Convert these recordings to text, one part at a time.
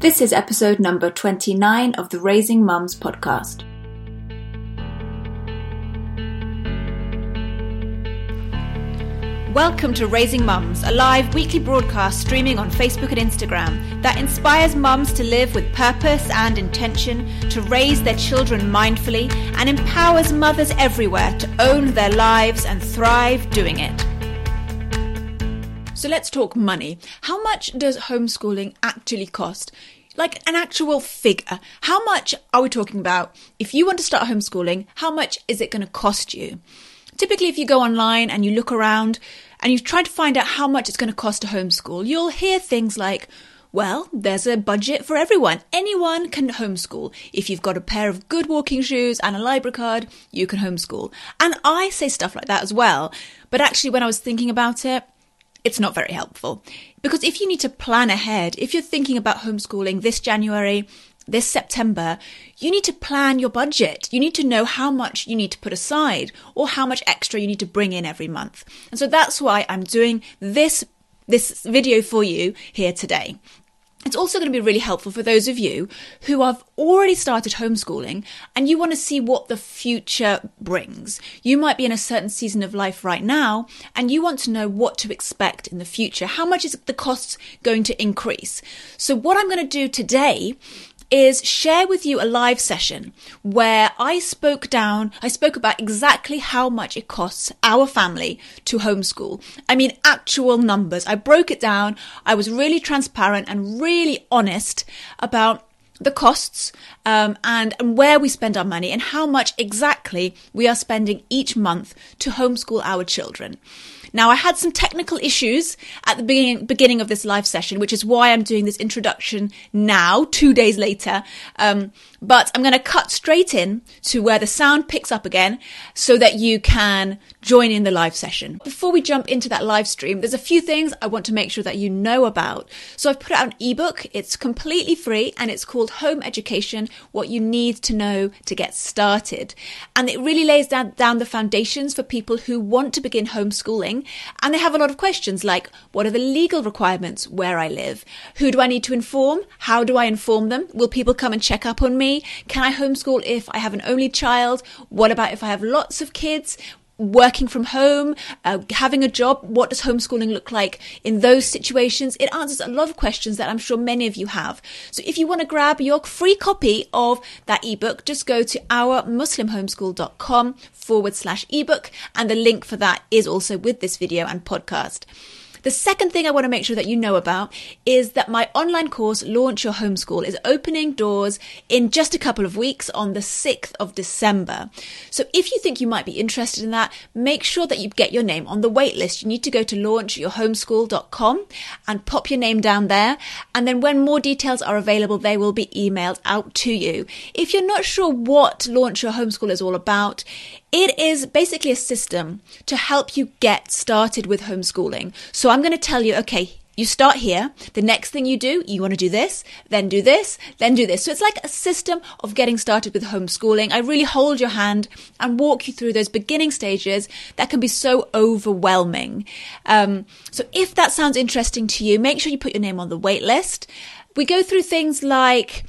This is episode number 29 of the Raising Mums podcast. Welcome to Raising Mums, a live weekly broadcast streaming on Facebook and Instagram that inspires mums to live with purpose and intention, to raise their children mindfully, and empowers mothers everywhere to own their lives and thrive doing it. So let's talk money. How much does homeschooling actually cost? Like an actual figure. How much are we talking about? If you want to start homeschooling, how much is it going to cost you? Typically, if you go online and you look around and you try to find out how much it's going to cost to homeschool, you'll hear things like, well, there's a budget for everyone. Anyone can homeschool. If you've got a pair of good walking shoes and a library card, you can homeschool. And I say stuff like that as well. But actually, when I was thinking about it, it's not very helpful. Because if you need to plan ahead, if you're thinking about homeschooling this January, this September, you need to plan your budget. You need to know how much you need to put aside or how much extra you need to bring in every month. And so that's why I'm doing this this video for you here today. It's also going to be really helpful for those of you who have already started homeschooling and you want to see what the future brings. You might be in a certain season of life right now and you want to know what to expect in the future. How much is the cost going to increase? So what I'm going to do today is share with you a live session where I spoke down, I spoke about exactly how much it costs our family to homeschool. I mean, actual numbers. I broke it down. I was really transparent and really honest about the costs um, and, and where we spend our money and how much exactly we are spending each month to homeschool our children. Now, I had some technical issues at the beginning, beginning of this live session, which is why I'm doing this introduction now, two days later. Um, but I'm going to cut straight in to where the sound picks up again so that you can join in the live session. Before we jump into that live stream, there's a few things I want to make sure that you know about. So I've put out an ebook. It's completely free and it's called Home Education, What You Need to Know to Get Started. And it really lays down, down the foundations for people who want to begin homeschooling. And they have a lot of questions like, what are the legal requirements where I live? Who do I need to inform? How do I inform them? Will people come and check up on me? Can I homeschool if I have an only child? What about if I have lots of kids? Working from home, uh, having a job, what does homeschooling look like in those situations? It answers a lot of questions that I'm sure many of you have. So if you want to grab your free copy of that ebook, just go to ourmuslimhomeschool.com forward slash ebook. And the link for that is also with this video and podcast. The second thing I want to make sure that you know about is that my online course, Launch Your Homeschool, is opening doors in just a couple of weeks on the 6th of December. So if you think you might be interested in that, make sure that you get your name on the waitlist. You need to go to launchyourhomeschool.com and pop your name down there. And then when more details are available, they will be emailed out to you. If you're not sure what Launch Your Homeschool is all about, it is basically a system to help you get started with homeschooling. So I'm going to tell you, okay, you start here. The next thing you do, you want to do this, then do this, then do this. So it's like a system of getting started with homeschooling. I really hold your hand and walk you through those beginning stages that can be so overwhelming. Um, so if that sounds interesting to you, make sure you put your name on the wait list. We go through things like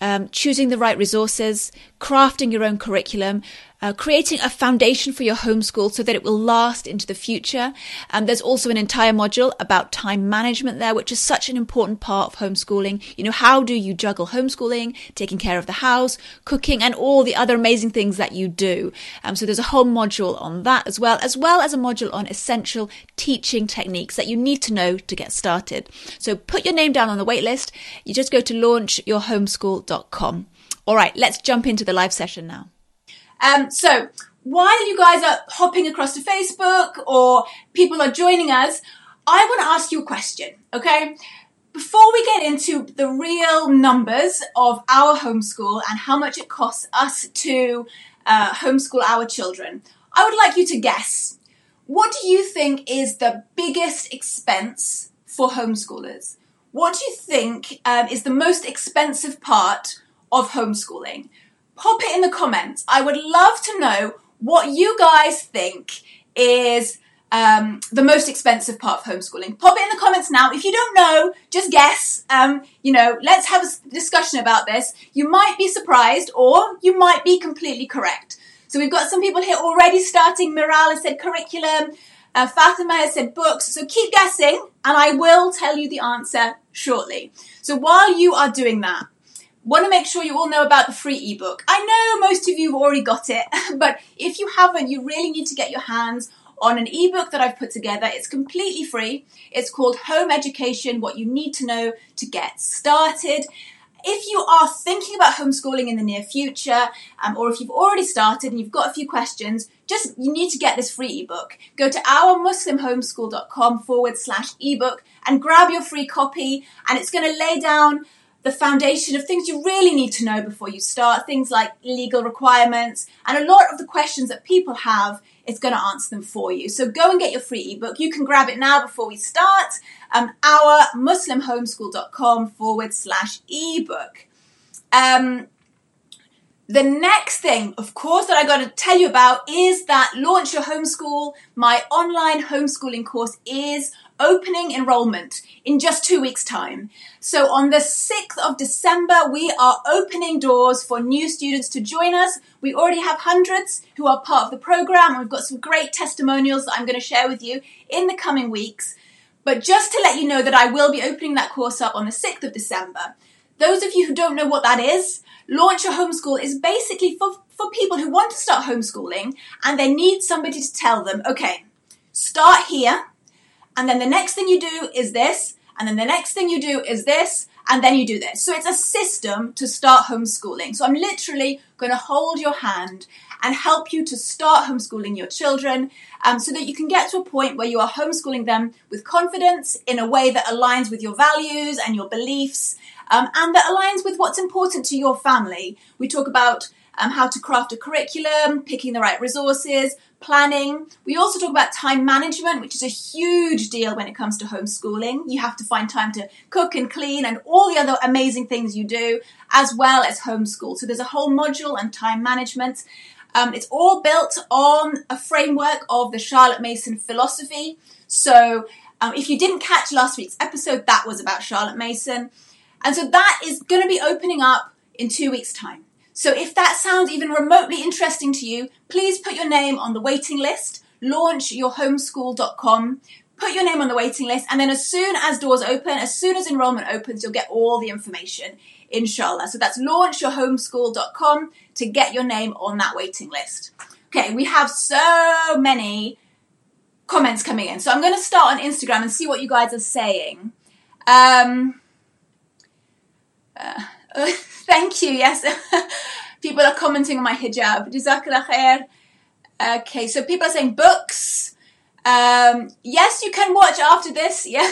um, choosing the right resources, crafting your own curriculum, uh, creating a foundation for your homeschool so that it will last into the future. And there's also an entire module about time management there, which is such an important part of homeschooling. You know, how do you juggle homeschooling, taking care of the house, cooking, and all the other amazing things that you do? Um, so there's a whole module on that as well, as well as a module on essential teaching techniques that you need to know to get started. So put your name down on the waitlist. You just go to launchyourhomeschool.com. All right, let's jump into the live session now. Um, so while you guys are hopping across to Facebook or people are joining us, I want to ask you a question, okay? Before we get into the real numbers of our homeschool and how much it costs us to uh, homeschool our children, I would like you to guess. What do you think is the biggest expense for homeschoolers? What do you think um, is the most expensive part of homeschooling? Pop it in the comments. I would love to know what you guys think is um, the most expensive part of homeschooling? Pop it in the comments now. If you don't know, just guess. Um, you know, let's have a discussion about this. You might be surprised or you might be completely correct. So we've got some people here already starting. Miral has said curriculum. Uh, Fatima has said books. So keep guessing and I will tell you the answer shortly. So while you are doing that, want to make sure you all know about the free ebook. I know most of you have already got it, but if you haven't, you really need to get your hands on an ebook that I've put together. It's completely free. It's called Home Education What You Need to Know to Get Started. If you are thinking about homeschooling in the near future, um, or if you've already started and you've got a few questions, just you need to get this free ebook. Go to ourmuslimhomeschool.com forward slash ebook and grab your free copy, and it's going to lay down the foundation of things you really need to know before you start, things like legal requirements, and a lot of the questions that people have, it's going to answer them for you. So go and get your free ebook. You can grab it now before we start. Um, our muslimhomeschool.com forward slash ebook. Um, the next thing, of course, that I got to tell you about is that Launch Your Homeschool, my online homeschooling course, is opening enrollment in just two weeks' time. So on the 6th of December, we are opening doors for new students to join us. We already have hundreds who are part of the program. We've got some great testimonials that I'm going to share with you in the coming weeks. But just to let you know that I will be opening that course up on the 6th of December. Those of you who don't know what that is, Launch Your Homeschool is basically for, for people who want to start homeschooling and they need somebody to tell them, okay, start here and then the next thing you do is this, and then the next thing you do is this, and then you do this. So it's a system to start homeschooling. So I'm literally going to hold your hand and help you to start homeschooling your children um, so that you can get to a point where you are homeschooling them with confidence in a way that aligns with your values and your beliefs um, and that aligns with what's important to your family. We talk about um, how to craft a curriculum, picking the right resources, planning. We also talk about time management, which is a huge deal when it comes to homeschooling. You have to find time to cook and clean and all the other amazing things you do, as well as homeschool. So there's a whole module on time management. Um, it's all built on a framework of the Charlotte Mason philosophy. So um, if you didn't catch last week's episode, that was about Charlotte Mason. And so that is going to be opening up in two weeks' time. So if that sounds even remotely interesting to you, please put your name on the waiting list, launchyourhomeschool.com, put your name on the waiting list, and then as soon as doors open, as soon as enrollment opens, you'll get all the information, inshallah. So that's launchyourhomeschool.com to get your name on that waiting list. Okay, we have so many comments coming in. So I'm going to start on Instagram and see what you guys are saying. Um, uh, thank you. Yes, people are commenting on my hijab. Jazakallah khair. Okay, so people are saying books. Um, yes, you can watch after this. Yeah,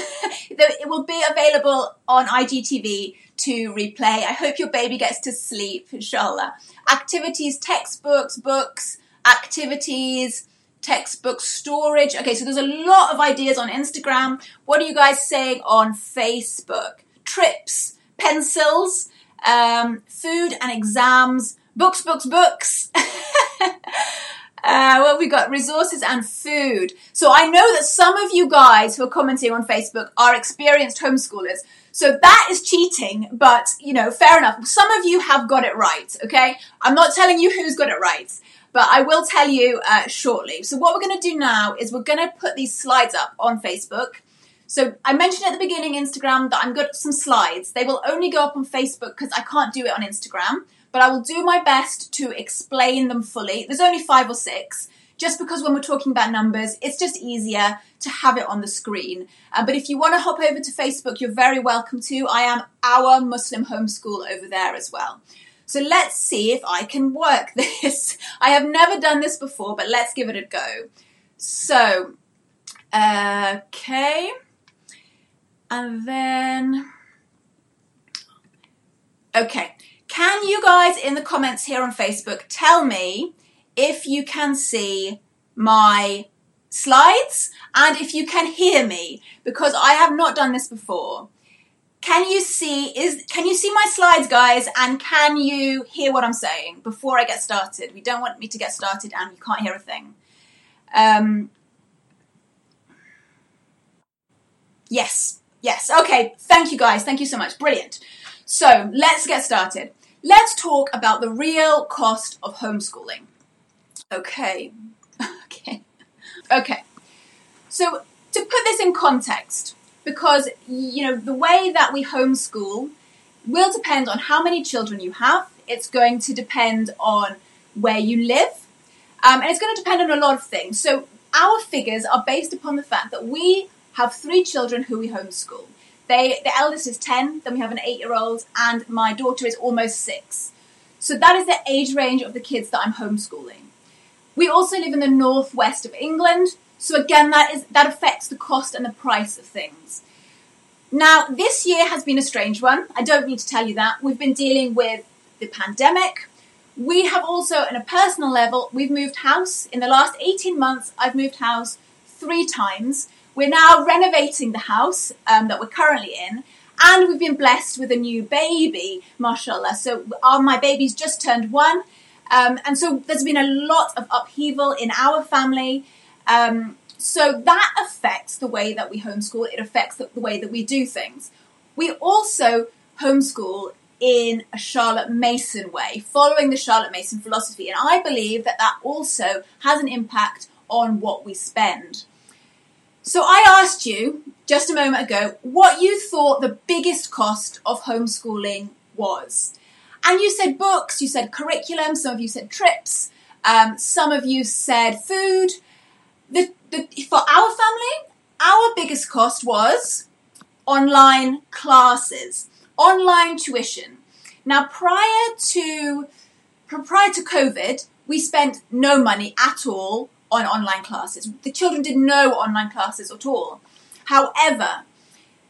it will be available on IGTV to replay. I hope your baby gets to sleep, inshallah. Activities, textbooks, books, activities, textbook storage. Okay, so there's a lot of ideas on Instagram. What are you guys saying on Facebook? Trips, pencils, um, food and exams, books, books, books. uh, well, we've got resources and food. So I know that some of you guys who are commenting on Facebook are experienced homeschoolers. So that is cheating, but you know, fair enough. Some of you have got it right, okay? I'm not telling you who's got it right, but I will tell you uh, shortly. So what we're going to do now is we're going to put these slides up on Facebook. So I mentioned at the beginning Instagram that I'm got some slides. They will only go up on Facebook because I can't do it on Instagram, but I will do my best to explain them fully. There's only five or six, just because when we're talking about numbers, it's just easier to have it on the screen. Uh, but if you want to hop over to Facebook, you're very welcome to. I am our Muslim homeschool over there as well. So let's see if I can work this. I have never done this before, but let's give it a go. So, okay. And then, okay. Can you guys in the comments here on Facebook tell me if you can see my slides and if you can hear me because I have not done this before. Can you see is can you see my slides guys and can you hear what I'm saying before I get started? We don't want me to get started and you can't hear a thing. Um, Yes, yes. Okay, thank you guys. Thank you so much. Brilliant. So let's get started. Let's talk about the real cost of homeschooling. Okay, okay, okay. So to put this in context, because you know the way that we homeschool will depend on how many children you have. It's going to depend on where you live, um, and it's going to depend on a lot of things. So our figures are based upon the fact that we have three children who we homeschool. They, the eldest is 10, then we have an eight year old, and my daughter is almost six. So that is the age range of the kids that I'm homeschooling. We also live in the northwest of England, so again, that is that affects the cost and the price of things. Now, this year has been a strange one. I don't need to tell you that. We've been dealing with the pandemic. We have also, on a personal level, we've moved house. In the last 18 months, I've moved house three times. We're now renovating the house um, that we're currently in, and we've been blessed with a new baby, mashallah. So our, my baby's just turned one, um, and so there's been a lot of upheaval in our family. Um, so that affects the way that we homeschool. It affects the, the way that we do things. We also homeschool in a Charlotte Mason way, following the Charlotte Mason philosophy, and I believe that that also has an impact on what we spend. So I asked you just a moment ago what you thought the biggest cost of homeschooling was. And you said books, you said curriculum, some of you said trips, um, some of you said food. The, the, for our family, our biggest cost was online classes, online tuition. Now, prior to prior to COVID, we spent no money at all on online classes. The children did no online classes at all. However,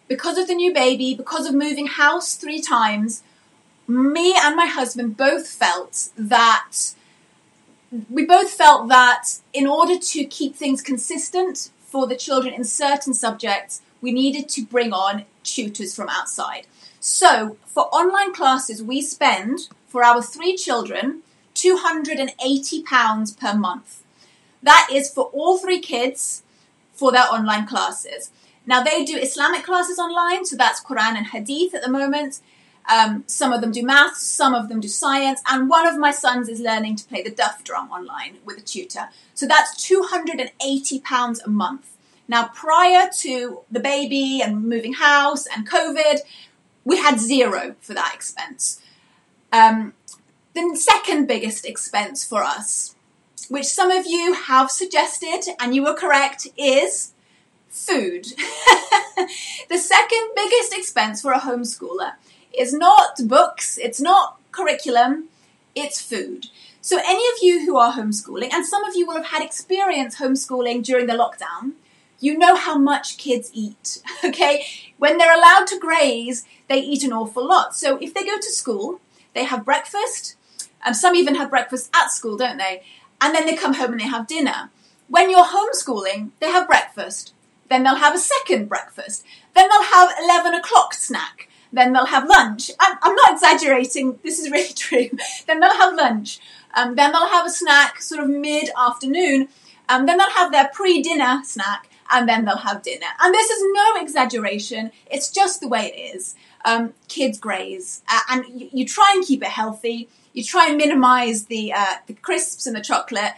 because of the new baby, because of moving house three times, me and my husband both felt that we both felt that in order to keep things consistent for the children in certain subjects, we needed to bring on tutors from outside. So, for online classes, we spend for our three children £280 per month. That is for all three kids for their online classes. Now, they do Islamic classes online, so that's Quran and Hadith at the moment. Um, some of them do maths, some of them do science, and one of my sons is learning to play the duff drum online with a tutor. So that's £280 a month. Now, prior to the baby and moving house and COVID, we had zero for that expense. Um, the second biggest expense for us, which some of you have suggested, and you were correct, is food. the second biggest expense for a homeschooler is not books, it's not curriculum, it's food. So, any of you who are homeschooling, and some of you will have had experience homeschooling during the lockdown, you know how much kids eat, okay? When they're allowed to graze, they eat an awful lot. So, if they go to school, they have breakfast, and some even have breakfast at school, don't they? And then they come home and they have dinner. When you're homeschooling, they have breakfast, then they'll have a second breakfast, then they'll have 11 o'clock snack, then they'll have lunch. I'm, I'm not exaggerating, this is really true. then they'll have lunch, um, then they'll have a snack sort of mid afternoon, um, then they'll have their pre dinner snack, and then they'll have dinner. And this is no exaggeration, it's just the way it is. Um, kids graze, uh, and you, you, try and keep it healthy, you try and minimize the, uh, the crisps and the chocolate,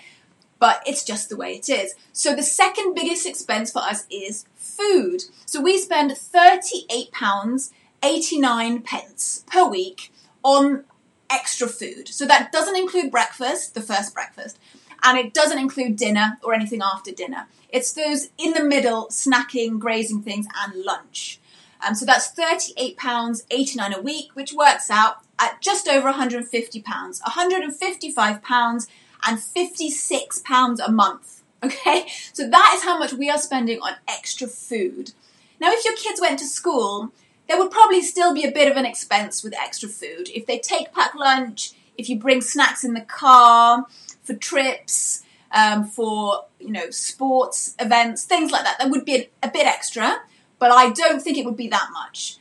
but it's just the way it is. So the second biggest expense for us is food. So we spend £38 89 pence per week on extra food. So that doesn't include breakfast, the first breakfast, and it doesn't include dinner or anything after dinner. It's those in the middle snacking, grazing things, and lunch. Um, so that's £38.89 a week, which works out at just over £150. £155 and £56 a month. Okay, so that is how much we are spending on extra food. Now, if your kids went to school, there would probably still be a bit of an expense with extra food. If they take pack lunch, if you bring snacks in the car, for trips, um, for you know sports events, things like that, that would be a, a bit extra. But I don't think it would be that much.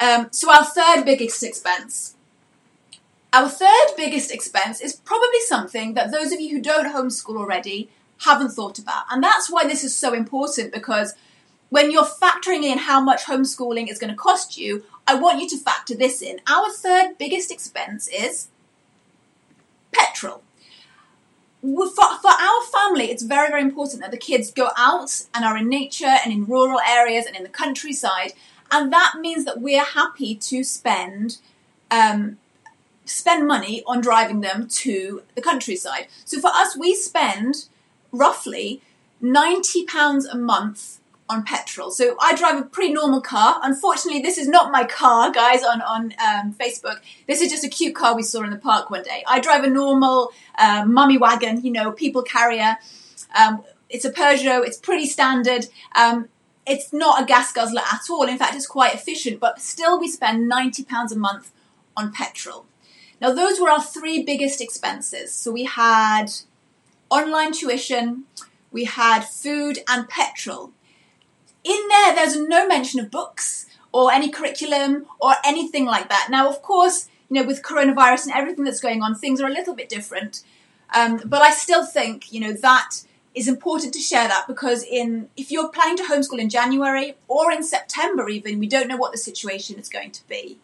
Um, so our third biggest expense. Our third biggest expense is probably something that those of you who don't homeschool already haven't thought about. And that's why this is so important because when you're factoring in how much homeschooling is going to cost you, I want you to factor this in. Our third biggest expense is petrol. For, for our family, it's very, very important that the kids go out and are in nature and in rural areas and in the countryside. And that means that we're happy to spend um, spend money on driving them to the countryside. So for us, we spend roughly ninety pounds a month on petrol. So I drive a pretty normal car. Unfortunately, this is not my car, guys, on, on um, Facebook. This is just a cute car we saw in the park one day. I drive a normal uh, mummy wagon, you know, people carrier. Um, it's a Peugeot. It's pretty standard. Um, it's not a gas guzzler at all. In fact, it's quite efficient, but still we spend £90 a month on petrol. Now, those were our three biggest expenses. So we had online tuition, we had food and petrol in there, there's no mention of books or any curriculum or anything like that. Now, of course, you know, with coronavirus and everything that's going on, things are a little bit different. Um, but I still think, you know, that is important to share that because in if you're planning to homeschool in January or in September even, we don't know what the situation is going to be.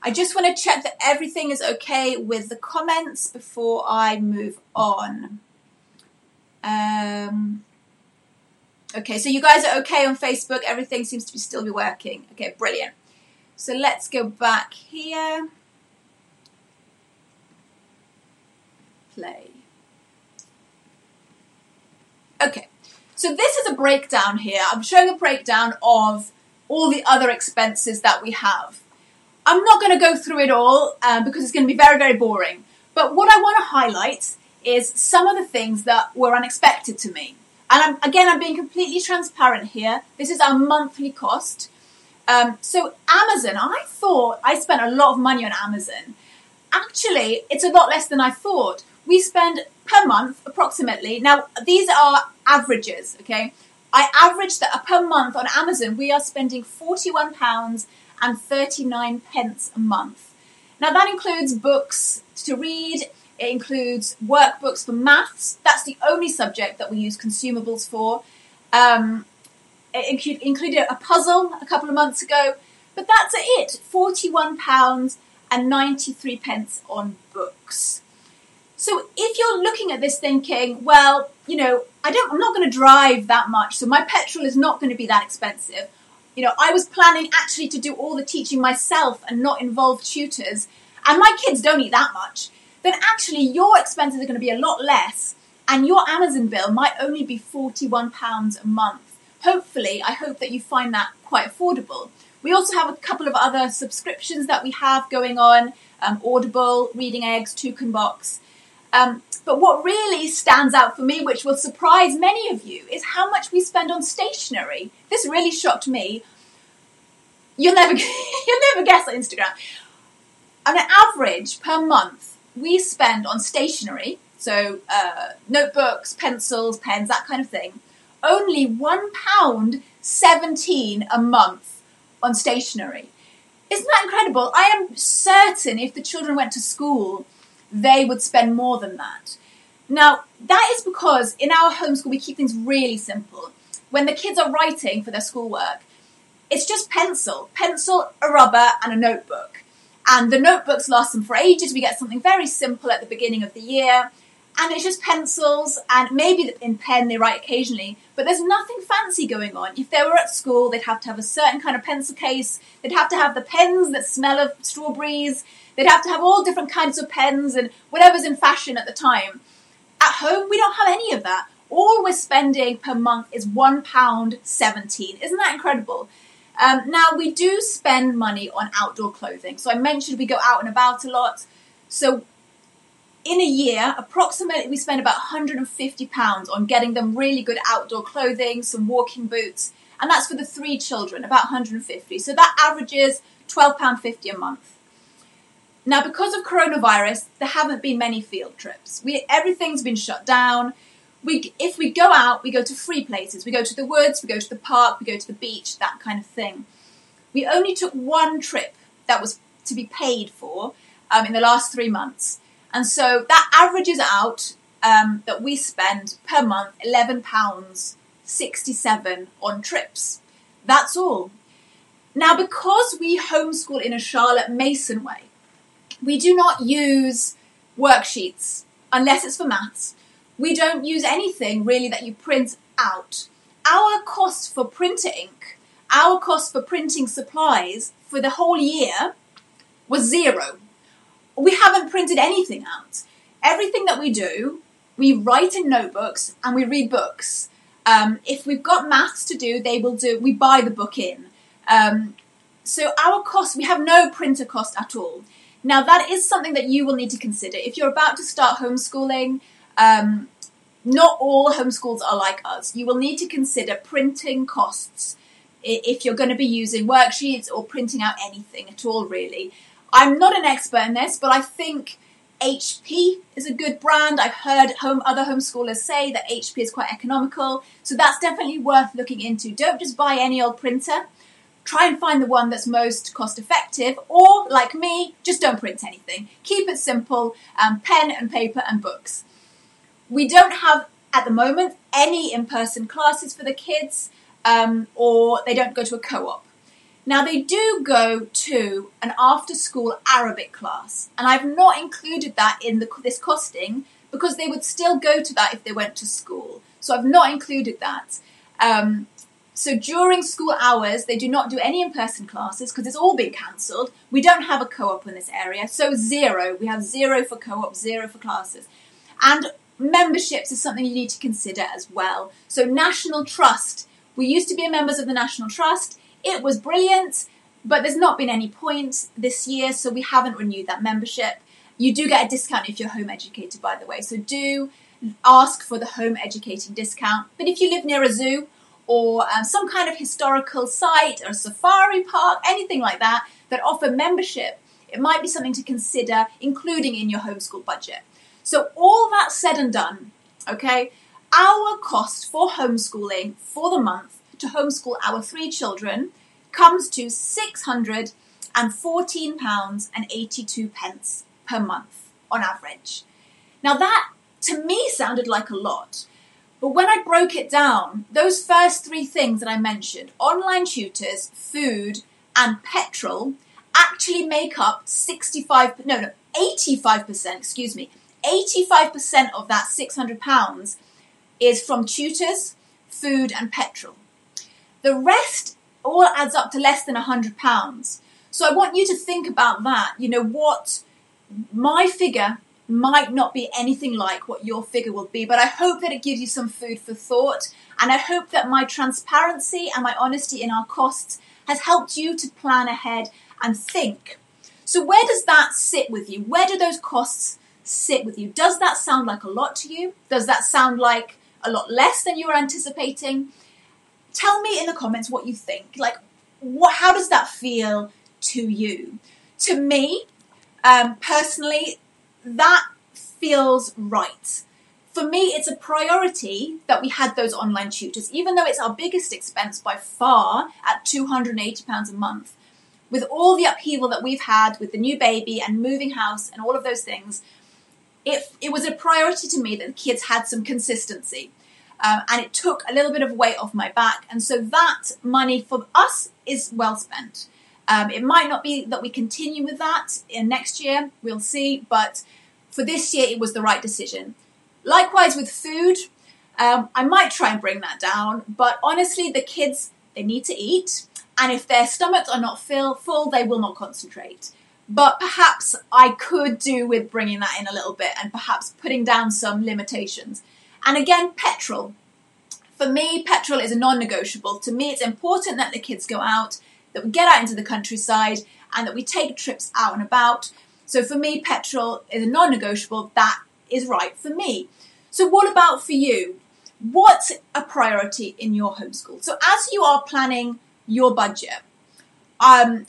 I just want to check that everything is okay with the comments before I move on. Um, Okay, so you guys are okay on Facebook. Everything seems to be still be working. Okay, brilliant. So let's go back here. Play. Okay, so this is a breakdown here. I'm showing a breakdown of all the other expenses that we have. I'm not going to go through it all um, because it's going to be very, very boring. But what I want to highlight is some of the things that were unexpected to me. And I'm, again, I'm being completely transparent here. This is our monthly cost. Um, so Amazon, I thought I spent a lot of money on Amazon. Actually, it's a lot less than I thought. We spend per month approximately. Now these are averages. Okay, I averaged that per month on Amazon. We are spending forty-one pounds and thirty-nine pence a month. Now that includes books to read. It includes workbooks for maths. That's the only subject that we use consumables for. Um, it included a puzzle a couple of months ago, but that's it. Forty-one pounds and ninety-three pence on books. So if you're looking at this thinking, well, you know, I don't, I'm not going to drive that much, so my petrol is not going to be that expensive. You know, I was planning actually to do all the teaching myself and not involve tutors, and my kids don't eat that much then actually your expenses are going to be a lot less and your Amazon bill might only be £41 a month. Hopefully, I hope that you find that quite affordable. We also have a couple of other subscriptions that we have going on um, Audible, Reading Eggs, Toucan Box. Um, but what really stands out for me, which will surprise many of you, is how much we spend on stationery. This really shocked me. You'll never, you'll never guess on Instagram. On an average per month, we spend on stationery, so uh, notebooks, pencils, pens, that kind of thing, only one pound seventeen a month on stationery. Isn't that incredible? I am certain if the children went to school, they would spend more than that. Now, that is because in our homeschool we keep things really simple. When the kids are writing for their schoolwork, it's just pencil, pencil, a rubber, and a notebook. And the notebooks last them for ages. We get something very simple at the beginning of the year. And it's just pencils and maybe in pen they write occasionally, but there's nothing fancy going on. If they were at school, they'd have to have a certain kind of pencil case. They'd have to have the pens that smell of strawberries. They'd have to have all different kinds of pens and whatever's in fashion at the time. At home, we don't have any of that. All we're spending per month is one pound seventeen. Isn't that incredible? Um, now, we do spend money on outdoor clothing. So I mentioned we go out and about a lot. So in a year, approximately, we spend about £150 on getting them really good outdoor clothing, some walking boots, and that's for the three children, about 150 So that averages £12.50 a month. Now, because of coronavirus, there haven't been many field trips. We, everything's been shut down we if we go out, we go to free places. We go to the woods, we go to the park, we go to the beach, that kind of thing. We only took one trip that was to be paid for um, in the last three months, and so that averages out um, that we spend per month eleven pounds 67 on trips. That's all. Now, because we homeschool in a Charlotte Mason way, we do not use worksheets unless it's for maths. We don't use anything really that you print out. Our cost for printer ink, our cost for printing supplies for the whole year was zero. We haven't printed anything out. Everything that we do, we write in notebooks and we read books. Um, if we've got maths to do, they will do. We buy the book in. Um, so our cost, we have no printer cost at all. Now that is something that you will need to consider if you're about to start homeschooling. Um, not all homeschools are like us. You will need to consider printing costs if you're going to be using worksheets or printing out anything at all, really. I'm not an expert in this, but I think HP is a good brand. I've heard home other homeschoolers say that HP is quite economical, so that's definitely worth looking into. Don't just buy any old printer. Try and find the one that's most cost effective, or like me, just don't print anything. Keep it simple, um, pen and paper and books. We don't have at the moment any in-person classes for the kids, um, or they don't go to a co-op. Now they do go to an after-school Arabic class, and I've not included that in the, this costing because they would still go to that if they went to school. So I've not included that. Um, so during school hours, they do not do any in-person classes because it's all been cancelled. We don't have a co-op in this area, so zero. We have zero for co-op, zero for classes, and memberships is something you need to consider as well. So National Trust. We used to be members of the National Trust. It was brilliant, but there's not been any point this year, so we haven't renewed that membership. You do get a discount if you're home educated, by the way, so do ask for the home educating discount. But if you live near a zoo or um, some kind of historical site or safari park, anything like that, that offer membership, it might be something to consider including in your homeschool budget. So, all that said and done, okay, our cost for homeschooling for the month to homeschool our three children comes to £614.82 pence per month on average. Now, that to me sounded like a lot. But when I broke it down, those first three things that I mentioned online tutors, food, and petrol actually make up 65, no, no, 85%, excuse me, 85% of that £600 is from tutors, food, and petrol. The rest all adds up to less than hundred pounds. So I want you to think about that. You know, what my figure might not be anything like what your figure will be, but I hope that it gives you some food for thought. And I hope that my transparency and my honesty in our costs has helped you to plan ahead and think. So, where does that sit with you? Where do those costs sit with you? Does that sound like a lot to you? Does that sound like a lot less than you were anticipating? tell me in the comments what you think. Like, what? How does that feel to you? To me, um, personally, that feels right. For me, it's a priority that we had those online tutors, even though it's our biggest expense by far at £280 a month. With all the upheaval that we've had with the new baby and moving house and all of those things, it, it was a priority to me that the kids had some consistency. Um, and it took a little bit of weight off my back. And so that money for us is well spent. Um, it might not be that we continue with that in next year, we'll see, but for this year, it was the right decision. Likewise with food, um, I might try and bring that down, but honestly, the kids, they need to eat, and if their stomachs are not fill, full, they will not concentrate. But perhaps I could do with bringing that in a little bit and perhaps putting down some limitations. And again, petrol. For me, petrol is a non negotiable. To me, it's important that the kids go out, that we get out into the countryside, and that we take trips out and about. So for me, petrol is a non negotiable. That is right for me. So, what about for you? What's a priority in your homeschool? So, as you are planning your budget, um,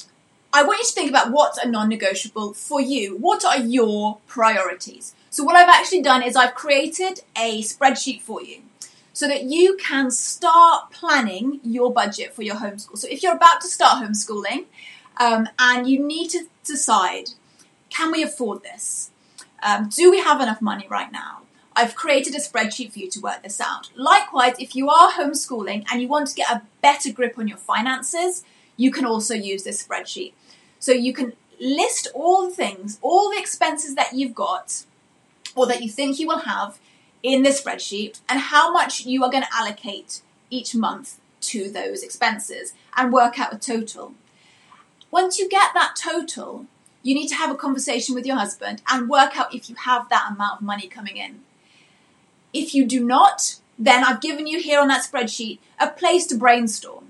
I want you to think about what's a non negotiable for you. What are your priorities? So what I've actually done is I've created a spreadsheet for you so that you can start planning your budget for your homeschool. So if you're about to start homeschooling um, and you need to decide, can we afford this? Um, do we have enough money right now? I've created a spreadsheet for you to work this out. Likewise, if you are homeschooling and you want to get a better grip on your finances, you can also use this spreadsheet. So you can list all the things, all the expenses that you've got or that you think you will have in this spreadsheet and how much you are going to allocate each month to those expenses and work out a total. Once you get that total, you need to have a conversation with your husband and work out if you have that amount of money coming in. If you do not, then I've given you here on that spreadsheet a place to brainstorm.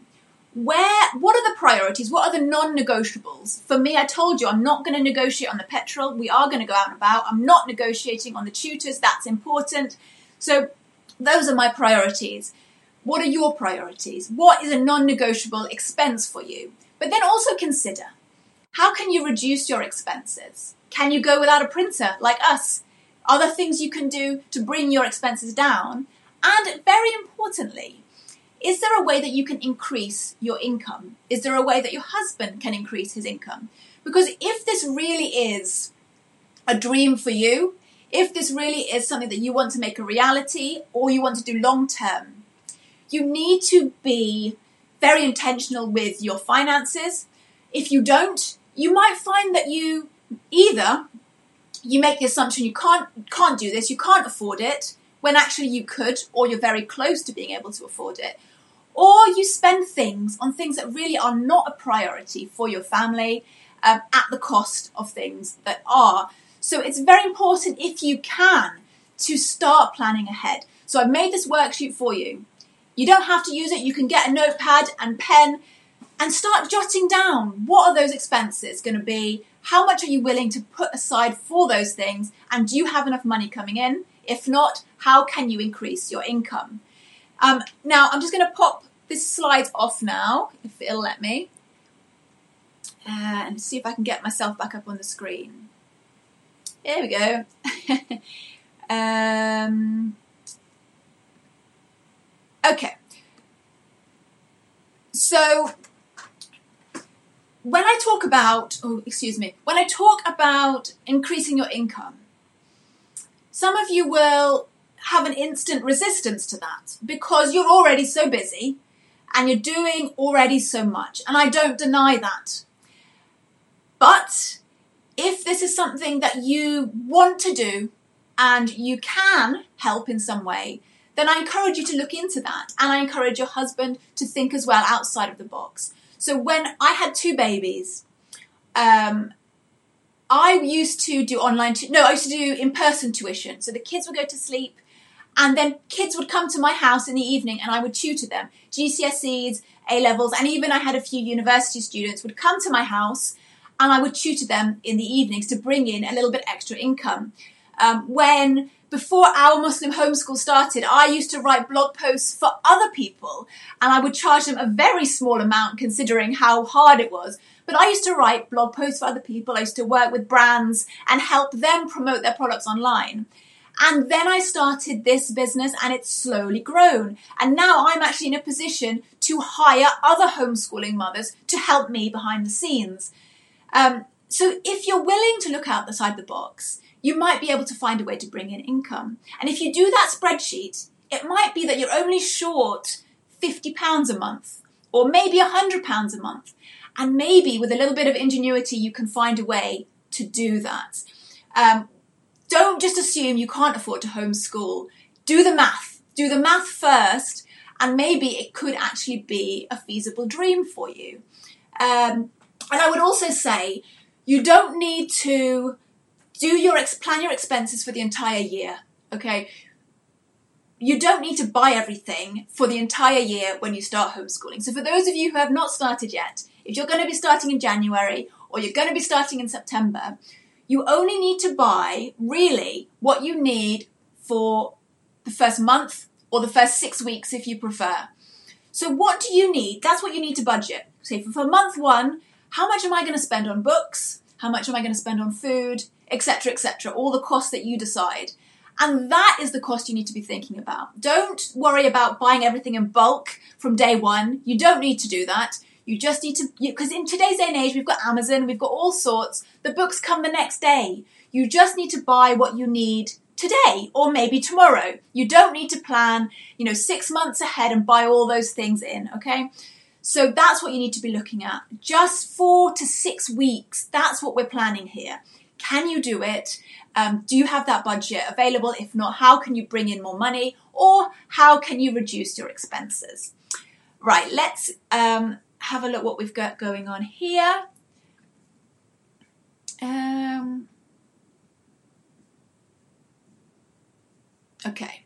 Where, what are the priorities? What are the non negotiables? For me, I told you I'm not going to negotiate on the petrol. We are going to go out and about. I'm not negotiating on the tutors. That's important. So, those are my priorities. What are your priorities? What is a non negotiable expense for you? But then also consider how can you reduce your expenses? Can you go without a printer like us? Are there things you can do to bring your expenses down? And very importantly, is there a way that you can increase your income? Is there a way that your husband can increase his income? Because if this really is a dream for you, if this really is something that you want to make a reality or you want to do long term, you need to be very intentional with your finances. If you don't, you might find that you either you make the assumption you can't can't do this, you can't afford it, when actually you could, or you're very close to being able to afford it, or you spend things on things that really are not a priority for your family um, at the cost of things that are. So it's very important if you can to start planning ahead. So I've made this worksheet for you. You don't have to use it. You can get a notepad and pen and start jotting down what are those expenses going to be? How much are you willing to put aside for those things? And do you have enough money coming in? If not, how can you increase your income? Um, now, I'm just going to pop this slide off now, if it'll let me, and see if I can get myself back up on the screen. There we go. um, okay. So, when I talk about, oh, excuse me, when I talk about increasing your income, some of you will have an instant resistance to that because you're already so busy and you're doing already so much. And I don't deny that. But if this is something that you want to do and you can help in some way, then I encourage you to look into that. And I encourage your husband to think as well outside of the box. So when I had two babies, um, I used to do online, tu- no, I used to do in person tuition. So the kids would go to sleep and then kids would come to my house in the evening and I would tutor them. GCSEs, A levels, and even I had a few university students would come to my house and I would tutor them in the evenings to bring in a little bit extra income. Um, when before our Muslim homeschool started, I used to write blog posts for other people and I would charge them a very small amount considering how hard it was. But I used to write blog posts for other people. I used to work with brands and help them promote their products online. And then I started this business and it's slowly grown. And now I'm actually in a position to hire other homeschooling mothers to help me behind the scenes. Um, so if you're willing to look out the side the box, you might be able to find a way to bring in income. And if you do that spreadsheet, it might be that you're only short £50 a month or maybe £100 a month. And maybe with a little bit of ingenuity, you can find a way to do that. Um, don't just assume you can't afford to homeschool. Do the math. Do the math first, and maybe it could actually be a feasible dream for you. Um, and I would also say you don't need to do your ex- plan your expenses for the entire year. Okay, you don't need to buy everything for the entire year when you start homeschooling. So for those of you who have not started yet, if you're going to be starting in January or you're going to be starting in September, you only need to buy really what you need for the first month or the first six weeks if you prefer. So, what do you need? That's what you need to budget. Say for, for month one, how much am I going to spend on books? How much am I going to spend on food, etc., etc., all the costs that you decide. And that is the cost you need to be thinking about. Don't worry about buying everything in bulk from day one. You don't need to do that. You just need to, because in today's day and age, we've got Amazon, we've got all sorts. The books come the next day. You just need to buy what you need today or maybe tomorrow. You don't need to plan, you know, six months ahead and buy all those things in, okay? So that's what you need to be looking at. Just four to six weeks. That's what we're planning here. Can you do it? Um, do you have that budget available? If not, how can you bring in more money? Or how can you reduce your expenses? Right, let's um, have a look what we've got going on here. Um, okay.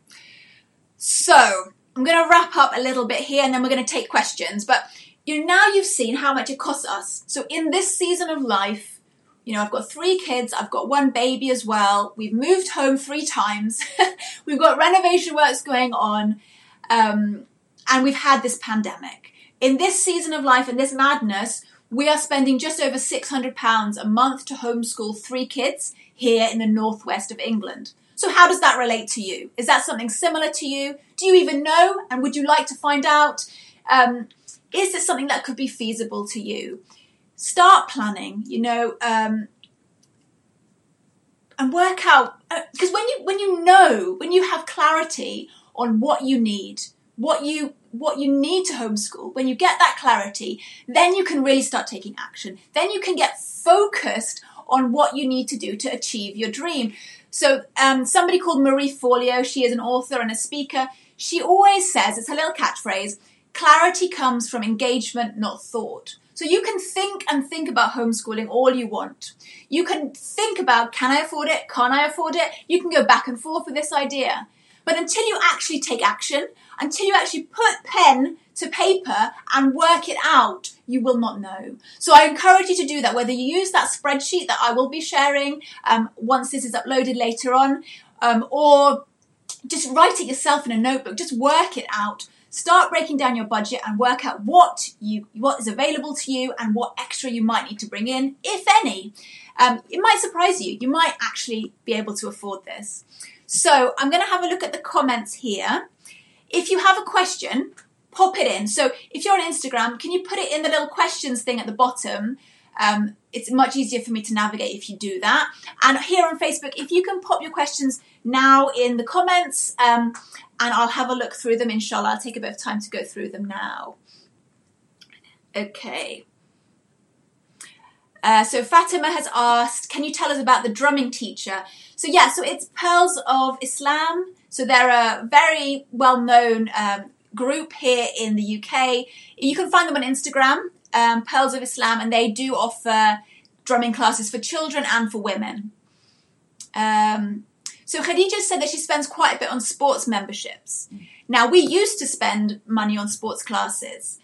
So, I'm going to wrap up a little bit here and then we're going to take questions. But you now you've seen how much it costs us. So, in this season of life, you know, I've got three kids, I've got one baby as well. We've moved home three times. we've got renovation works going on. Um, and we've had this pandemic. In this season of life, in this madness, we are spending just over £600 a month to homeschool three kids here in the northwest of England. So, how does that relate to you? Is that something similar to you? Do you even know? And would you like to find out? Um, is it something that could be feasible to you? Start planning, you know, um, and work out because uh, when you when you know when you have clarity on what you need, what you what you need to homeschool, when you get that clarity, then you can really start taking action. Then you can get focused on what you need to do to achieve your dream. So, um, somebody called Marie Forleo, she is an author and a speaker. She always says, it's her little catchphrase, clarity comes from engagement, not thought. So you can think and think about homeschooling all you want. You can think about, can I afford it? Can't I afford it? You can go back and forth with this idea. But until you actually take action, until you actually put pen to paper and work it out, you will not know. So I encourage you to do that, whether you use that spreadsheet that I will be sharing um, once this is uploaded later on, um, or just write it yourself in a notebook, just work it out. Start breaking down your budget and work out what you what is available to you and what extra you might need to bring in, if any. Um, it might surprise you. You might actually be able to afford this. So I'm going to have a look at the comments here. If you have a question, pop it in. So if you're on Instagram, can you put it in the little questions thing at the bottom? Um, it's much easier for me to navigate if you do that. And here on Facebook, if you can pop your questions now in the comments, um, and I'll have a look through them, inshallah. I'll take a bit of time to go through them now. Okay. Uh, so Fatima has asked, can you tell us about the drumming teacher? So yeah, so it's Pearls of Islam. So they're a very well known um, group here in the UK. You can find them on Instagram, um, Pearls of Islam, and they do offer drumming classes for children and for women. Um, so Khadija said that she spends quite a bit on sports memberships. Now we used to spend money on sports classes,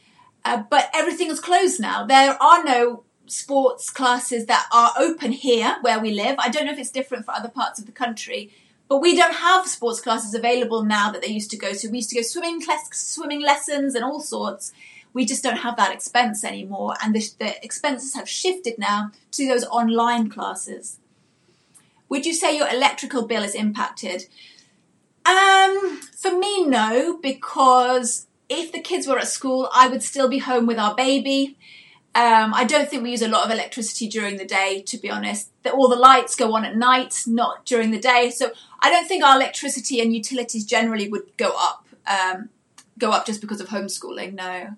uh, but everything is closed now. There are no sports classes that are open here where we live. I don't know if it's different for other parts of the country, but we don't have sports classes available now that they used to go to. We used to go swimming class, swimming lessons and all sorts. We just don't have that expense anymore, and the, the expenses have shifted now to those online classes. Would you say your electrical bill is impacted? Um, for me, no, because if the kids were at school, I would still be home with our baby. Um, I don't think we use a lot of electricity during the day, to be honest. All the lights go on at night, not during the day. So I don't think our electricity and utilities generally would go up, um, go up just because of homeschooling. No.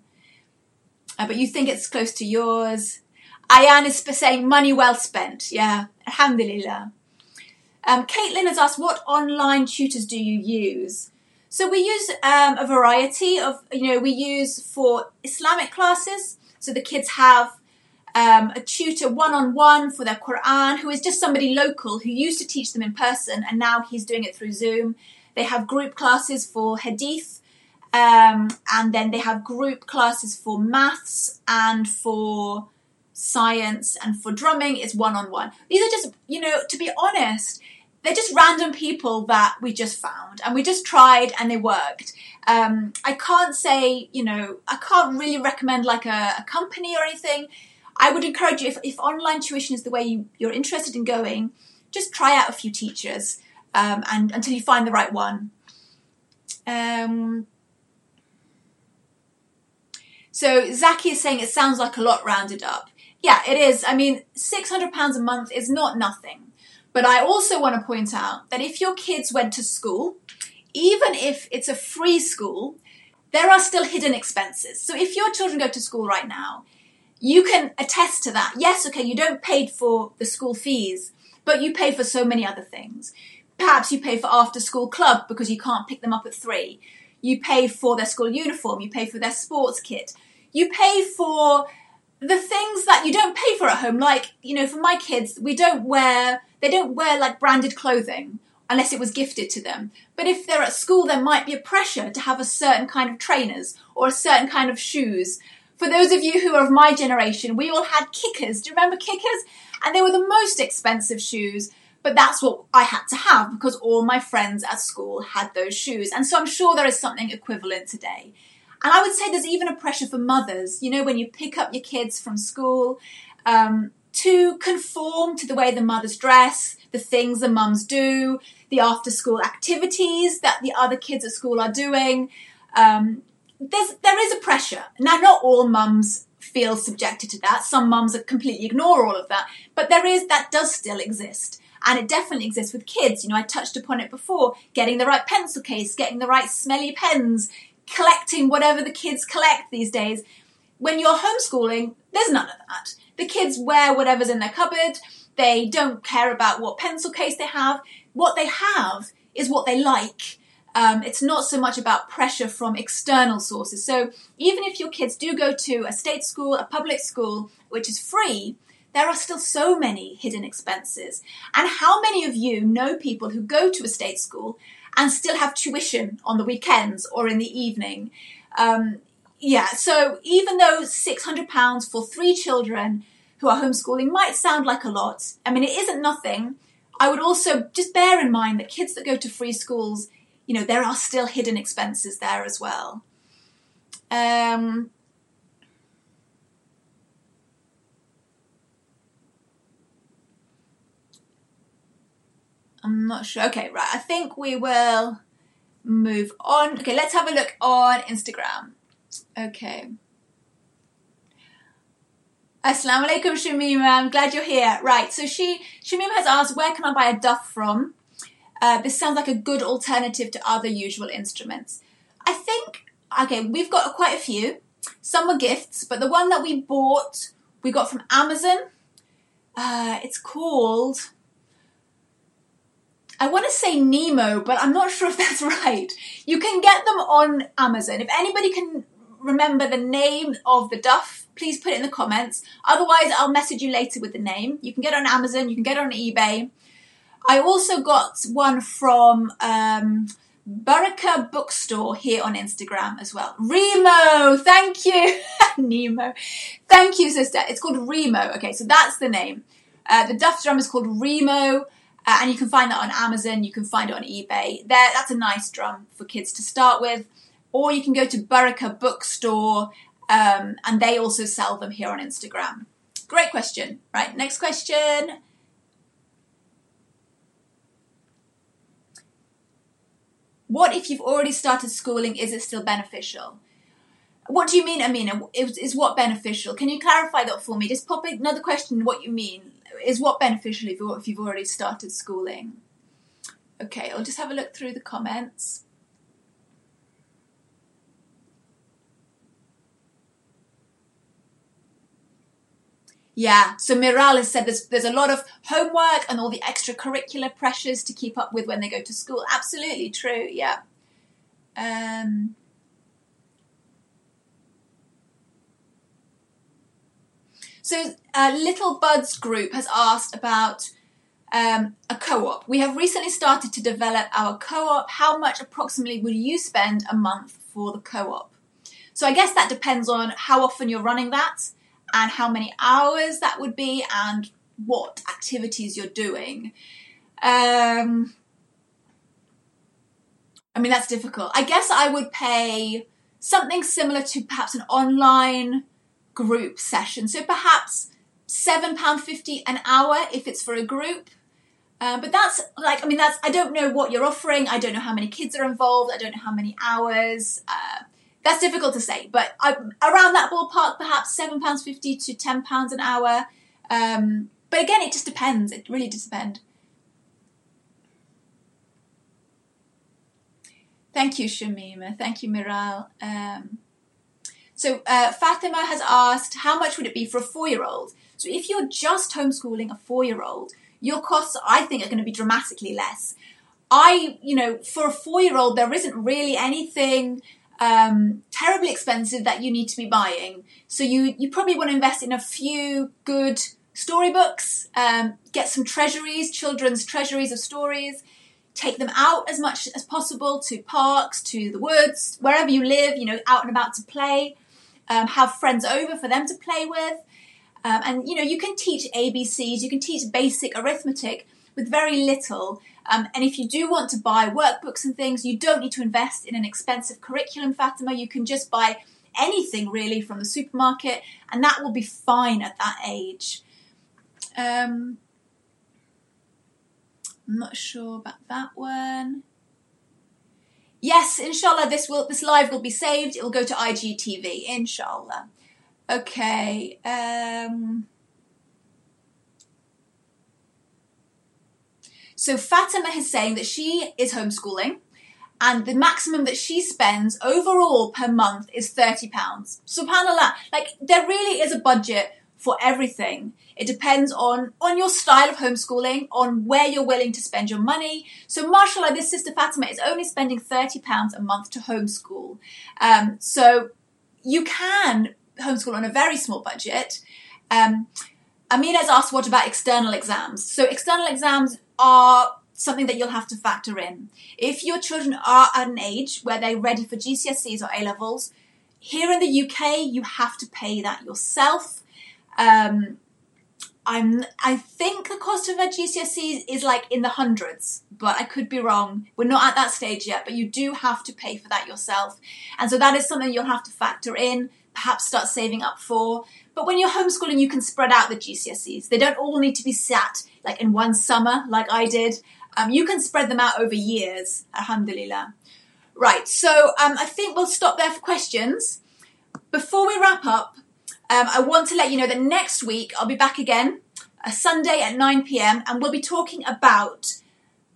Uh, but you think it's close to yours. Ayan is saying money well spent. Yeah, alhamdulillah. Um, Caitlin has asked, what online tutors do you use? So we use um, a variety of, you know, we use for Islamic classes. So the kids have um, a tutor one on one for their Quran who is just somebody local who used to teach them in person and now he's doing it through Zoom. They have group classes for Hadith um, and then they have group classes for maths and for science and for drumming it's one on one. These are just, you know, to be honest, they're just random people that we just found and we just tried and they worked. Um, I can't say, you know, I can't really recommend like a, a company or anything. I would encourage you if, if online tuition is the way you, you're interested in going, just try out a few teachers um, and until you find the right one. Um, so Zaki is saying it sounds like a lot rounded up. Yeah, it is. I mean, six hundred pounds a month is not nothing. But I also want to point out that if your kids went to school, even if it's a free school, there are still hidden expenses. So if your children go to school right now, you can attest to that. Yes, okay, you don't pay for the school fees, but you pay for so many other things. Perhaps you pay for after school club because you can't pick them up at three. You pay for their school uniform, you pay for their sports kit. You pay for the things that you don't pay for at home, like, you know, for my kids, we don't wear, they don't wear like branded clothing unless it was gifted to them. But if they're at school, there might be a pressure to have a certain kind of trainers or a certain kind of shoes. For those of you who are of my generation, we all had kickers. Do you remember kickers? And they were the most expensive shoes, but that's what I had to have because all my friends at school had those shoes. And so I'm sure there is something equivalent today. And I would say there's even a pressure for mothers, you know, when you pick up your kids from school, um, to conform to the way the mothers dress, the things the mums do, the after school activities that the other kids at school are doing. Um, there's, there is a pressure. Now, not all mums feel subjected to that. Some mums completely ignore all of that, but there is, that does still exist. And it definitely exists with kids. You know, I touched upon it before getting the right pencil case, getting the right smelly pens, collecting whatever the kids collect these days. When you're homeschooling, there's none of that. The kids wear whatever's in their cupboard. They don't care about what pencil case they have. What they have is what they like. Um, it's not so much about pressure from external sources. So even if your kids do go to a state school, a public school, which is free, there are still so many hidden expenses. And how many of you know people who go to a state school and still have tuition on the weekends or in the evening. Um, yeah, so even though £600 for three children who are homeschooling might sound like a lot, I mean, it isn't nothing. I would also just bear in mind that kids that go to free schools, you know, there are still hidden expenses there as well. Um, I'm not sure. Okay, right. I think we will move on. Okay, let's have a look on Instagram. Okay. Assalamu alaikum, Shamima. I'm glad you're here. Right, so she Shamima has asked, where can I buy a duff from? Uh, this sounds like a good alternative to other usual instruments. I think, okay, we've got quite a few. Some were gifts, but the one that we bought, we got from Amazon. Uh, it's called I want to say Nemo, but I'm not sure if that's right. You can get them on Amazon. If anybody can remember the name of the duff, please put it in the comments. Otherwise, I'll message you later with the name. You can get it on Amazon, you can get it on eBay. I also got one from um, Baraka Bookstore here on Instagram as well. Remo, thank you. Nemo. Thank you, sister. It's called Remo. Okay, so that's the name. Uh, the Duff drum is called Remo. Uh, and you can find that on Amazon, you can find it on eBay. There, that's a nice drum for kids to start with. Or you can go to Baraka Bookstore, um, and they also sell them here on Instagram. Great question. Right, next question. What if you've already started schooling? Is it still beneficial? What do you mean, Amina? Is, is what beneficial? Can you clarify that for me? Just pop another question. What you mean? is what beneficial if you've already started schooling? Okay, I'll just have a look through the comments. Yeah, so Miral has said there's there's a lot of homework and all the extracurricular pressures to keep up with when they go to school. Absolutely true. Yeah. Um, So, uh, Little Buds Group has asked about um, a co op. We have recently started to develop our co op. How much approximately would you spend a month for the co op? So, I guess that depends on how often you're running that and how many hours that would be and what activities you're doing. Um, I mean, that's difficult. I guess I would pay something similar to perhaps an online group session. So perhaps £7.50 an hour if it's for a group. Uh, but that's like, I mean, that's, I don't know what you're offering. I don't know how many kids are involved. I don't know how many hours. Uh, that's difficult to say, but I, around that ballpark, perhaps seven pounds fifty to ten pounds an hour. Um, but again, it just depends. It really does depend. Thank you, Shamima. Thank you, Miral. Um, so uh, Fatima has asked, how much would it be for a four-year-old? So if you're just homeschooling a four-year-old, your costs, I think, are going to be dramatically less. I, you know, for a four-year-old, there isn't really anything um, terribly expensive that you need to be buying. So you you probably want to invest in a few good storybooks, um, get some treasuries, children's treasuries of stories, take them out as much as possible to parks, to the woods, wherever you live, you know, out and about to play. Um, have friends over for them to play with. Um, and, you know, you can teach ABCs, you can teach basic arithmetic with very little. Um, and if you do want to buy workbooks and things, you don't need to invest in an expensive curriculum, Fatima. You can just buy anything really from the supermarket, and that will be fine at that age. Um, I'm not sure about that one. Yes, inshallah, this will this live will be saved. It will go to IGTV, inshallah. Okay. Um, so Fatima is saying that she is homeschooling and the maximum that she spends overall per month is £30. SubhanAllah. Like, there really is a budget for everything. It depends on, on your style of homeschooling, on where you're willing to spend your money. So, mashallah, this sister Fatima is only spending £30 a month to homeschool. Um, so, you can homeschool on a very small budget. Um, Amina's asked, what about external exams? So, external exams are something that you'll have to factor in. If your children are at an age where they're ready for GCSEs or A levels, here in the UK, you have to pay that yourself. Um, I'm, I think the cost of a GCSE is like in the hundreds, but I could be wrong. We're not at that stage yet, but you do have to pay for that yourself. And so that is something you'll have to factor in, perhaps start saving up for. But when you're homeschooling, you can spread out the GCSEs. They don't all need to be sat like in one summer, like I did. Um, you can spread them out over years, alhamdulillah. Right, so um, I think we'll stop there for questions. Before we wrap up, um, I want to let you know that next week I'll be back again, a Sunday at 9 pm, and we'll be talking about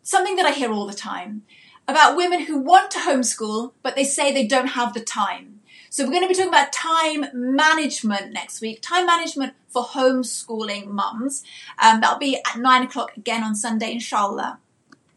something that I hear all the time about women who want to homeschool, but they say they don't have the time. So we're going to be talking about time management next week, time management for homeschooling mums. Um, that'll be at nine o'clock again on Sunday, inshallah.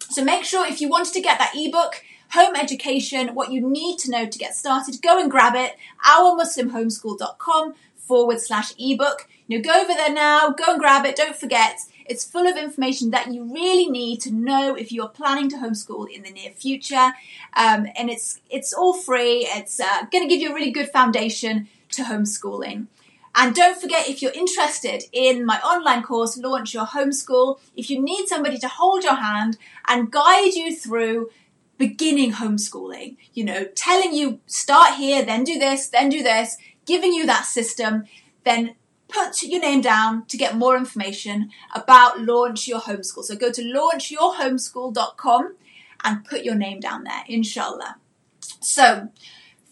So make sure if you wanted to get that ebook, Home Education, what you need to know to get started, go and grab it. OurMuslimHomeschool.com forward slash ebook. You know, go over there now, go and grab it. Don't forget, it's full of information that you really need to know if you are planning to homeschool in the near future. Um, and it's it's all free. It's uh, going to give you a really good foundation to homeschooling. And don't forget, if you're interested in my online course, Launch Your Homeschool, if you need somebody to hold your hand and guide you through beginning homeschooling, you know, telling you start here, then do this, then do this, giving you that system, then put your name down to get more information about Launch Your Homeschool. So go to launchyourhomeschool.com and put your name down there, inshallah. So,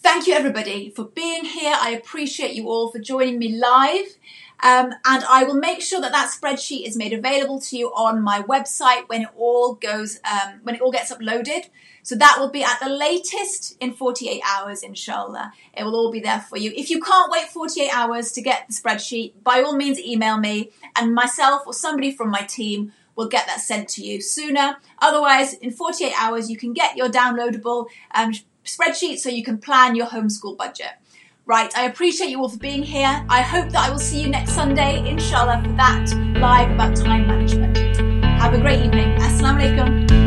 thank you everybody for being here. I appreciate you all for joining me live. Um, and I will make sure that that spreadsheet is made available to you on my website when it all goes, um, when it all gets uploaded. So that will be at the latest in 48 hours, inshallah. It will all be there for you. If you can't wait 48 hours to get the spreadsheet, by all means email me and myself or somebody from my team will get that sent to you sooner. Otherwise, in 48 hours, you can get your downloadable um, spreadsheet so you can plan your homeschool budget. Right, I appreciate you all for being here. I hope that I will see you next Sunday, inshallah, for that live about time management. Have a great evening. Assalamu alaikum.